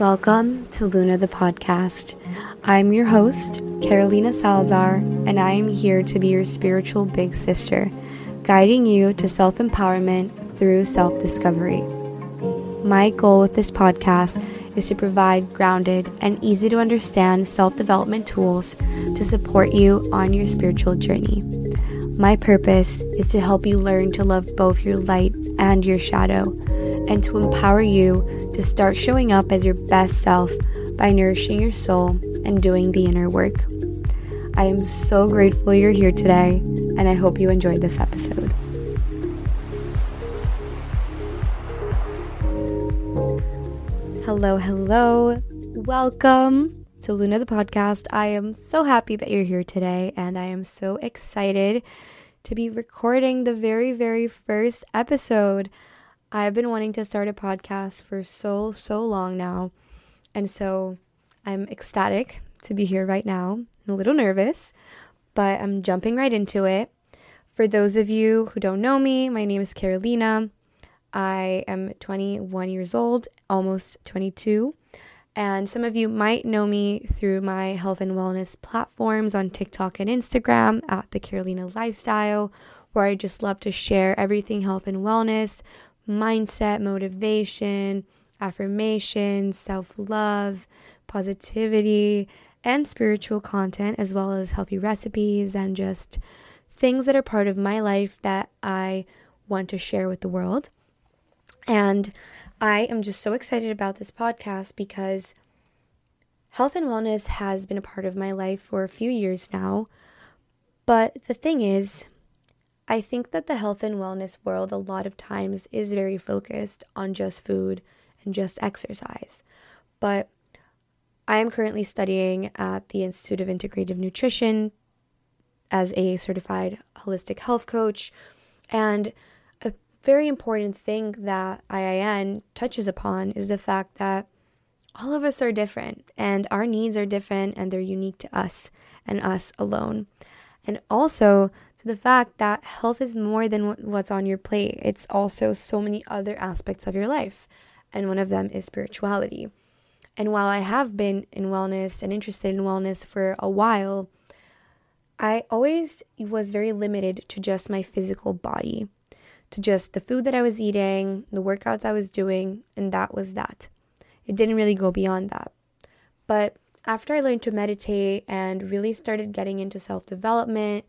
Welcome to Luna the podcast. I'm your host, Carolina Salazar, and I am here to be your spiritual big sister, guiding you to self empowerment through self discovery. My goal with this podcast is to provide grounded and easy to understand self development tools to support you on your spiritual journey. My purpose is to help you learn to love both your light and your shadow, and to empower you to start showing up as your best self by nourishing your soul and doing the inner work. I am so grateful you're here today, and I hope you enjoyed this episode. Hello, hello. Welcome to Luna the podcast. I am so happy that you're here today, and I am so excited to be recording the very, very first episode. I've been wanting to start a podcast for so, so long now, and so I'm ecstatic to be here right now. I'm a little nervous, but I'm jumping right into it. For those of you who don't know me, my name is Carolina. I am 21 years old, almost 22. And some of you might know me through my health and wellness platforms on TikTok and Instagram at the Carolina Lifestyle, where I just love to share everything health and wellness, mindset, motivation, affirmations, self love, positivity, and spiritual content, as well as healthy recipes and just things that are part of my life that I want to share with the world. And I am just so excited about this podcast because health and wellness has been a part of my life for a few years now. But the thing is, I think that the health and wellness world a lot of times is very focused on just food and just exercise. But I am currently studying at the Institute of Integrative Nutrition as a certified holistic health coach. And very important thing that IIN touches upon is the fact that all of us are different and our needs are different and they're unique to us and us alone. And also to the fact that health is more than what's on your plate, it's also so many other aspects of your life. And one of them is spirituality. And while I have been in wellness and interested in wellness for a while, I always was very limited to just my physical body to just the food that I was eating, the workouts I was doing, and that was that. It didn't really go beyond that. But after I learned to meditate and really started getting into self development,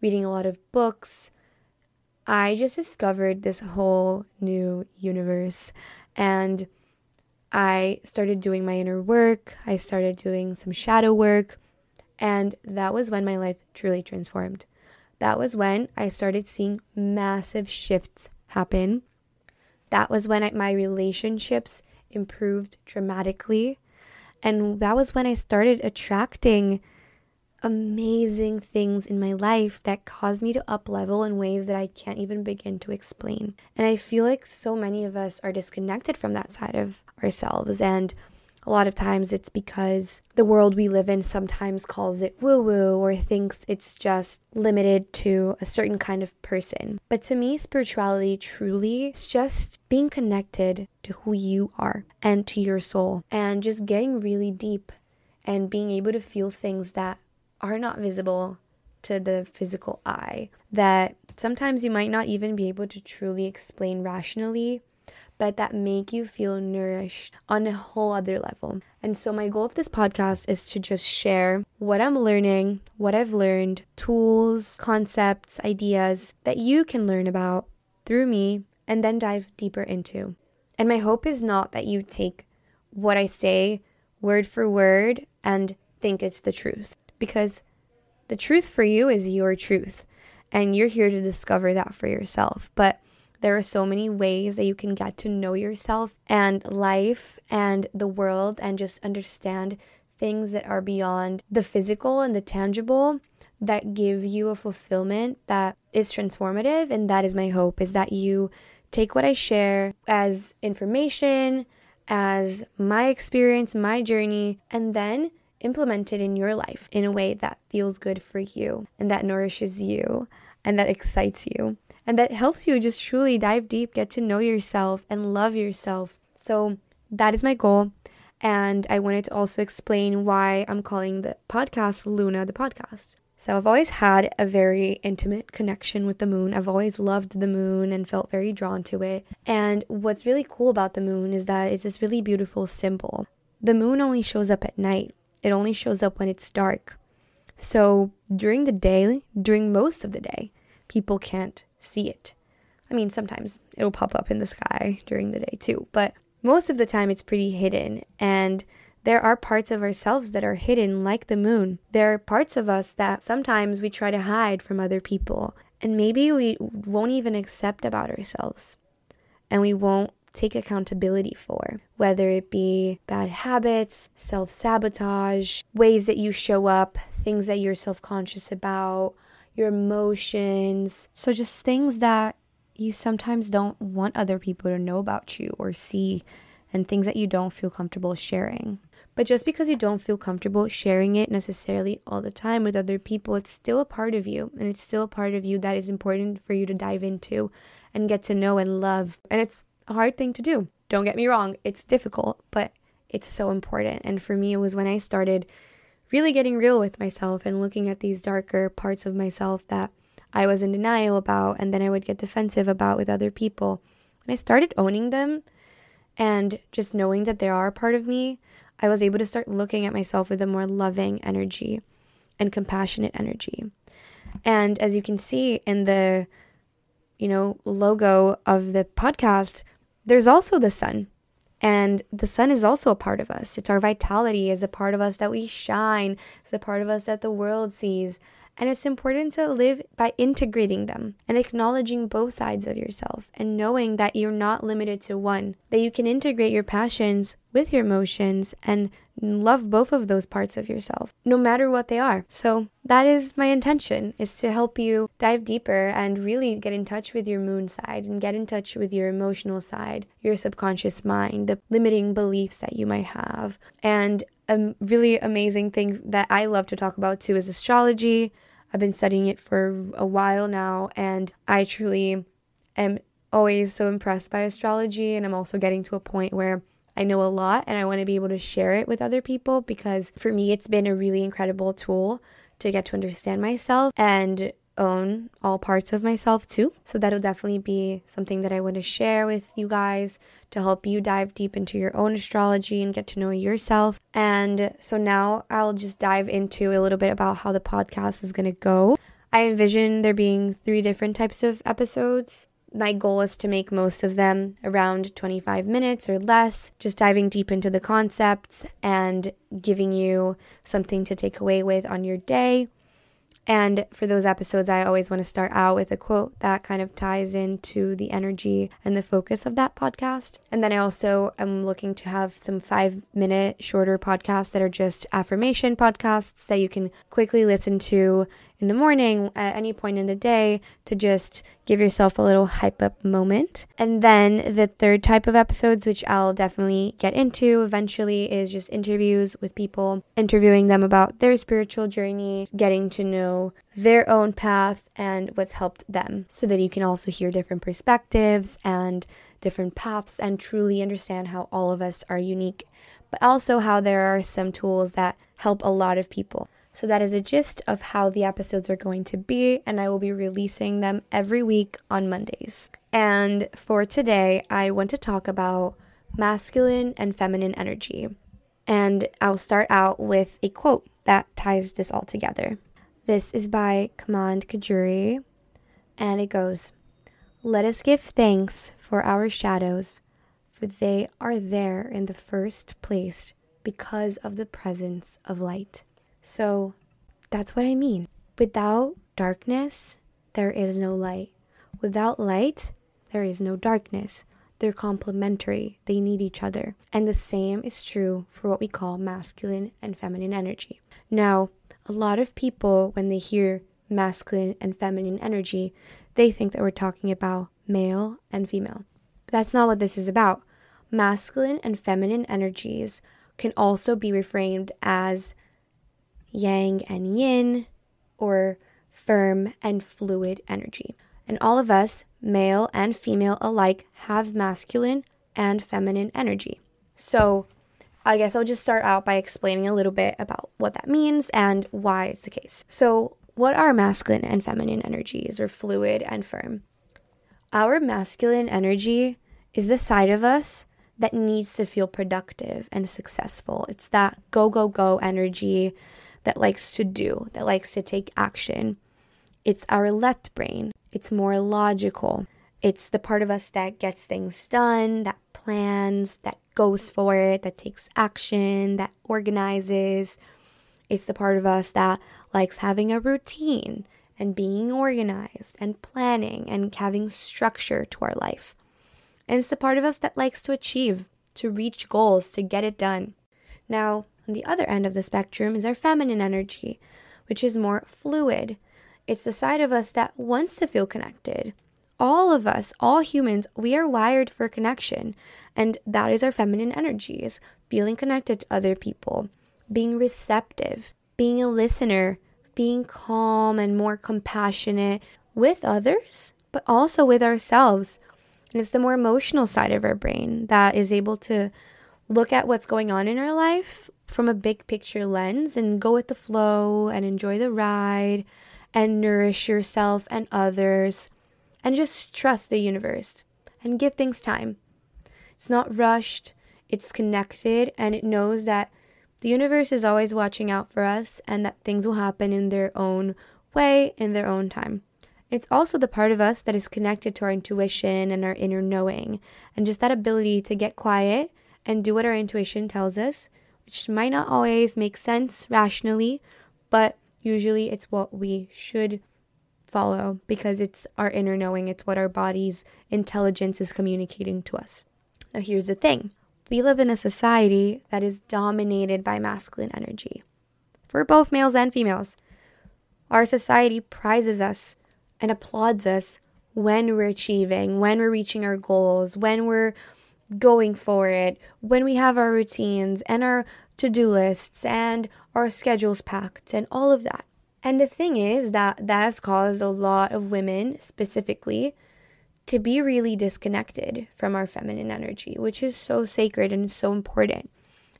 reading a lot of books, I just discovered this whole new universe. And I started doing my inner work, I started doing some shadow work, and that was when my life truly transformed that was when I started seeing massive shifts happen. That was when I, my relationships improved dramatically. And that was when I started attracting amazing things in my life that caused me to up level in ways that I can't even begin to explain. And I feel like so many of us are disconnected from that side of ourselves. And a lot of times it's because the world we live in sometimes calls it woo woo or thinks it's just limited to a certain kind of person. But to me, spirituality truly is just being connected to who you are and to your soul and just getting really deep and being able to feel things that are not visible to the physical eye that sometimes you might not even be able to truly explain rationally but that make you feel nourished on a whole other level. And so, my goal of this podcast is to just share what I'm learning, what I've learned, tools, concepts, ideas that you can learn about through me and then dive deeper into. And my hope is not that you take what I say word for word and think it's the truth, because the truth for you is your truth, and you're here to discover that for yourself. But There are so many ways that you can get to know yourself and life and the world and just understand things that are beyond the physical and the tangible that give you a fulfillment that is transformative. And that is my hope is that you take what I share as information, as my experience, my journey, and then implement it in your life in a way that feels good for you and that nourishes you and that excites you and that helps you just truly dive deep, get to know yourself and love yourself. So that is my goal. And I wanted to also explain why I'm calling the podcast Luna the podcast. So I've always had a very intimate connection with the moon. I've always loved the moon and felt very drawn to it. And what's really cool about the moon is that it's this really beautiful symbol. The moon only shows up at night. It only shows up when it's dark. So during the day, during most of the day, people can't see it. I mean, sometimes it'll pop up in the sky during the day too, but most of the time it's pretty hidden. And there are parts of ourselves that are hidden, like the moon. There are parts of us that sometimes we try to hide from other people, and maybe we won't even accept about ourselves, and we won't take accountability for, whether it be bad habits, self sabotage, ways that you show up, things that you're self conscious about, your emotions. So, just things that you sometimes don't want other people to know about you or see, and things that you don't feel comfortable sharing. But just because you don't feel comfortable sharing it necessarily all the time with other people, it's still a part of you. And it's still a part of you that is important for you to dive into and get to know and love. And it's a hard thing to do. Don't get me wrong, it's difficult, but it's so important. And for me, it was when I started really getting real with myself and looking at these darker parts of myself that I was in denial about and then I would get defensive about with other people. When I started owning them and just knowing that they are a part of me, I was able to start looking at myself with a more loving energy and compassionate energy. And as you can see in the you know logo of the podcast, there's also the sun. And the sun is also a part of us. It's our vitality, is a part of us that we shine, it's a part of us that the world sees. And it's important to live by integrating them and acknowledging both sides of yourself and knowing that you're not limited to one, that you can integrate your passions with your emotions and love both of those parts of yourself, no matter what they are. So that is my intention is to help you dive deeper and really get in touch with your moon side and get in touch with your emotional side, your subconscious mind, the limiting beliefs that you might have. And a really amazing thing that I love to talk about too is astrology. I've been studying it for a while now, and I truly am always so impressed by astrology. And I'm also getting to a point where I know a lot and I want to be able to share it with other people because for me, it's been a really incredible tool to get to understand myself and own all parts of myself too. So that'll definitely be something that I want to share with you guys to help you dive deep into your own astrology and get to know yourself. And so now I'll just dive into a little bit about how the podcast is going to go. I envision there being three different types of episodes. My goal is to make most of them around 25 minutes or less, just diving deep into the concepts and giving you something to take away with on your day. And for those episodes, I always want to start out with a quote that kind of ties into the energy and the focus of that podcast. And then I also am looking to have some five minute shorter podcasts that are just affirmation podcasts that you can quickly listen to in the morning at any point in the day to just give yourself a little hype up moment. And then the third type of episodes, which I'll definitely get into eventually, is just interviews with people, interviewing them about their spiritual journey, getting to know their own path and what's helped them so that you can also hear different perspectives and different paths and truly understand how all of us are unique, but also how there are some tools that help a lot of people. So, that is a gist of how the episodes are going to be, and I will be releasing them every week on Mondays. And for today, I want to talk about masculine and feminine energy. And I'll start out with a quote that ties this all together. This is by Kamand Kojouri, and it goes Let us give thanks for our shadows, for they are there in the first place because of the presence of light. So that's what I mean. Without darkness, there is no light. Without light, there is no darkness. They're complementary, they need each other. And the same is true for what we call masculine and feminine energy. Now, a lot of people, when they hear masculine and feminine energy, they think that we're talking about male and female. But that's not what this is about. Masculine and feminine energies can also be reframed as yang and yin, or firm and fluid energy. And all of us, male and female alike, have masculine and feminine energy. So, I guess I'll just start out by explaining a little bit about what that means and why it's the case. So, what are masculine and feminine energies, or fluid and firm? Our masculine energy is the side of us that needs to feel productive and successful. It's that go, go, go energy that likes to do, that likes to take action. It's our left brain, it's more logical. It's the part of us that gets things done, that plans, that goes for it, that takes action, that organizes. It's the part of us that likes having a routine and being organized and planning and having structure to our life. And it's the part of us that likes to achieve, to reach goals, to get it done. Now, on the other end of the spectrum is our feminine energy, which is more fluid. It's the side of us that wants to feel connected. All of us, all humans, we are wired for connection, and that is our feminine energies feeling connected to other people, being receptive, being a listener, being calm and more compassionate with others, but also with ourselves. And it's the more emotional side of our brain that is able to look at what's going on in our life from a big picture lens and go with the flow and enjoy the ride and nourish yourself and others and just trust the universe and give things time. It's not rushed, it's connected, and it knows that the universe is always watching out for us and that things will happen in their own way, in their own time. It's also the part of us that is connected to our intuition and our inner knowing, and just that ability to get quiet and do what our intuition tells us which might not always make sense rationally, but usually it's what we should follow because it's our inner knowing, it's what our body's intelligence is communicating to us. Now, here's the thing we live in a society that is dominated by masculine energy for both males and females. Our society prizes us and applauds us when we're achieving, when we're reaching our goals, when we're going for it, when we have our routines and our to do lists and our schedules packed and all of that. And the thing is that that has caused a lot of women specifically to be really disconnected from our feminine energy, which is so sacred and so important.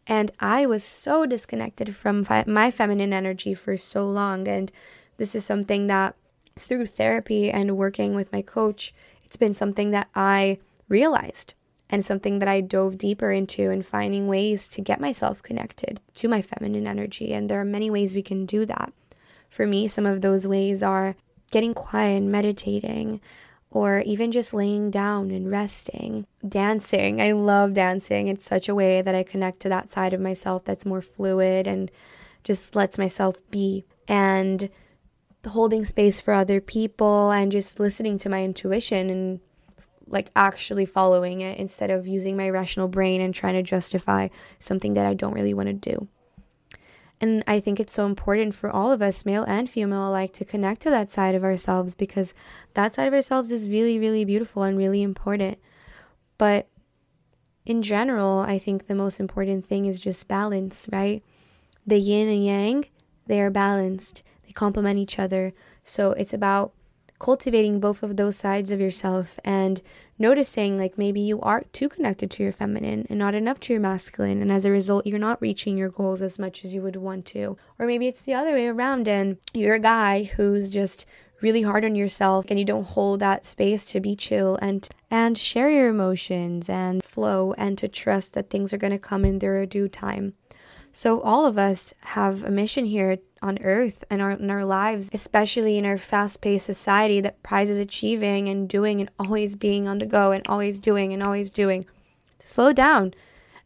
And I was so disconnected from fi- my feminine energy for so long. And this is something that through therapy and working with my coach, it's been something that I realized and something that I dove deeper into and finding ways to get myself connected to my feminine energy. And there are many ways we can do that. For me, some of those ways are getting quiet and meditating, or even just laying down and resting. Dancing. I love dancing. It's such a way that I connect to that side of myself that's more fluid and just lets myself be. And holding space for other people and just listening to my intuition and like actually following it instead of using my rational brain and trying to justify something that I don't really want to do. And I think it's so important for all of us, male and female alike, to connect to that side of ourselves because that side of ourselves is really, really beautiful and really important. But in general, I think the most important thing is just balance, right? The yin and yang, they are balanced, they complement each other. So it's about cultivating both of those sides of yourself and noticing like maybe you are too connected to your feminine and not enough to your masculine and as a result you're not reaching your goals as much as you would want to. Or maybe it's the other way around and you're a guy who's just really hard on yourself and you don't hold that space to be chill and and share your emotions and flow and to trust that things are going to come in their due time so all of us have a mission here on earth and our, in our lives, especially in our fast paced society that prizes achieving and doing and always being on the go and always doing and always doing. To slow down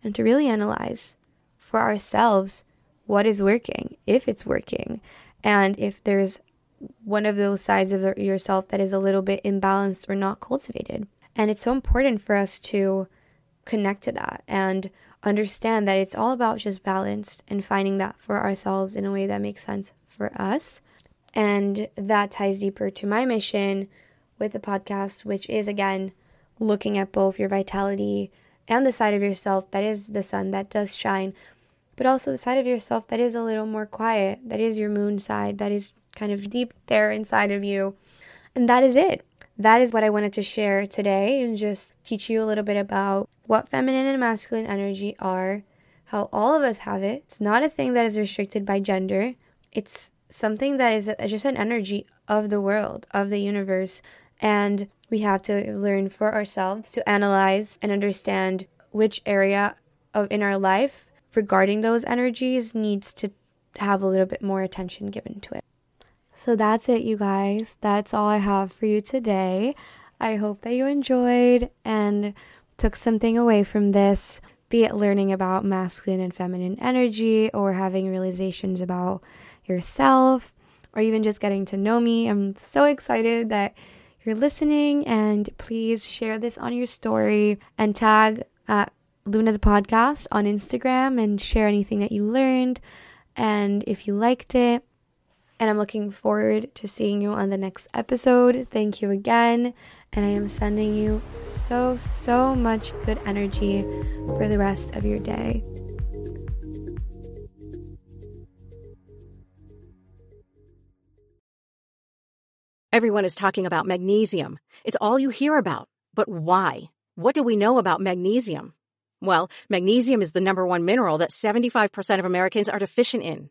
and to really analyze for ourselves what is working, if it's working, and if there's one of those sides of yourself that is a little bit imbalanced or not cultivated. And it's so important for us to connect to that and understand that it's all about just balanced and finding that for ourselves in a way that makes sense for us. And that ties deeper to my mission with the podcast, which is again looking at both your vitality and the side of yourself that is the sun that does shine, but also the side of yourself that is a little more quiet, that is your moon side, that is kind of deep there inside of you. And that is it. That is what I wanted to share today and just teach you a little bit about what feminine and masculine energy are, how all of us have it. It's not a thing that is restricted by gender. It's something that is just an energy of the world, of the universe. And we have to learn for ourselves to analyze and understand which area of in our life regarding those energies needs to have a little bit more attention given to it. So that's it, you guys. That's all I have for you today. I hope that you enjoyed and took something away from this, be it learning about masculine and feminine energy or having realizations about yourself or even just getting to know me. I'm so excited that you're listening and please share this on your story and tag at Luna the podcast on Instagram and share anything that you learned and if you liked it. And I'm looking forward to seeing you on the next episode. Thank you again. And I am sending you so, so much good energy for the rest of your day. Everyone is talking about magnesium. It's all you hear about. But why? What do we know about magnesium? Well, magnesium is the number one mineral that 75% of Americans are deficient in.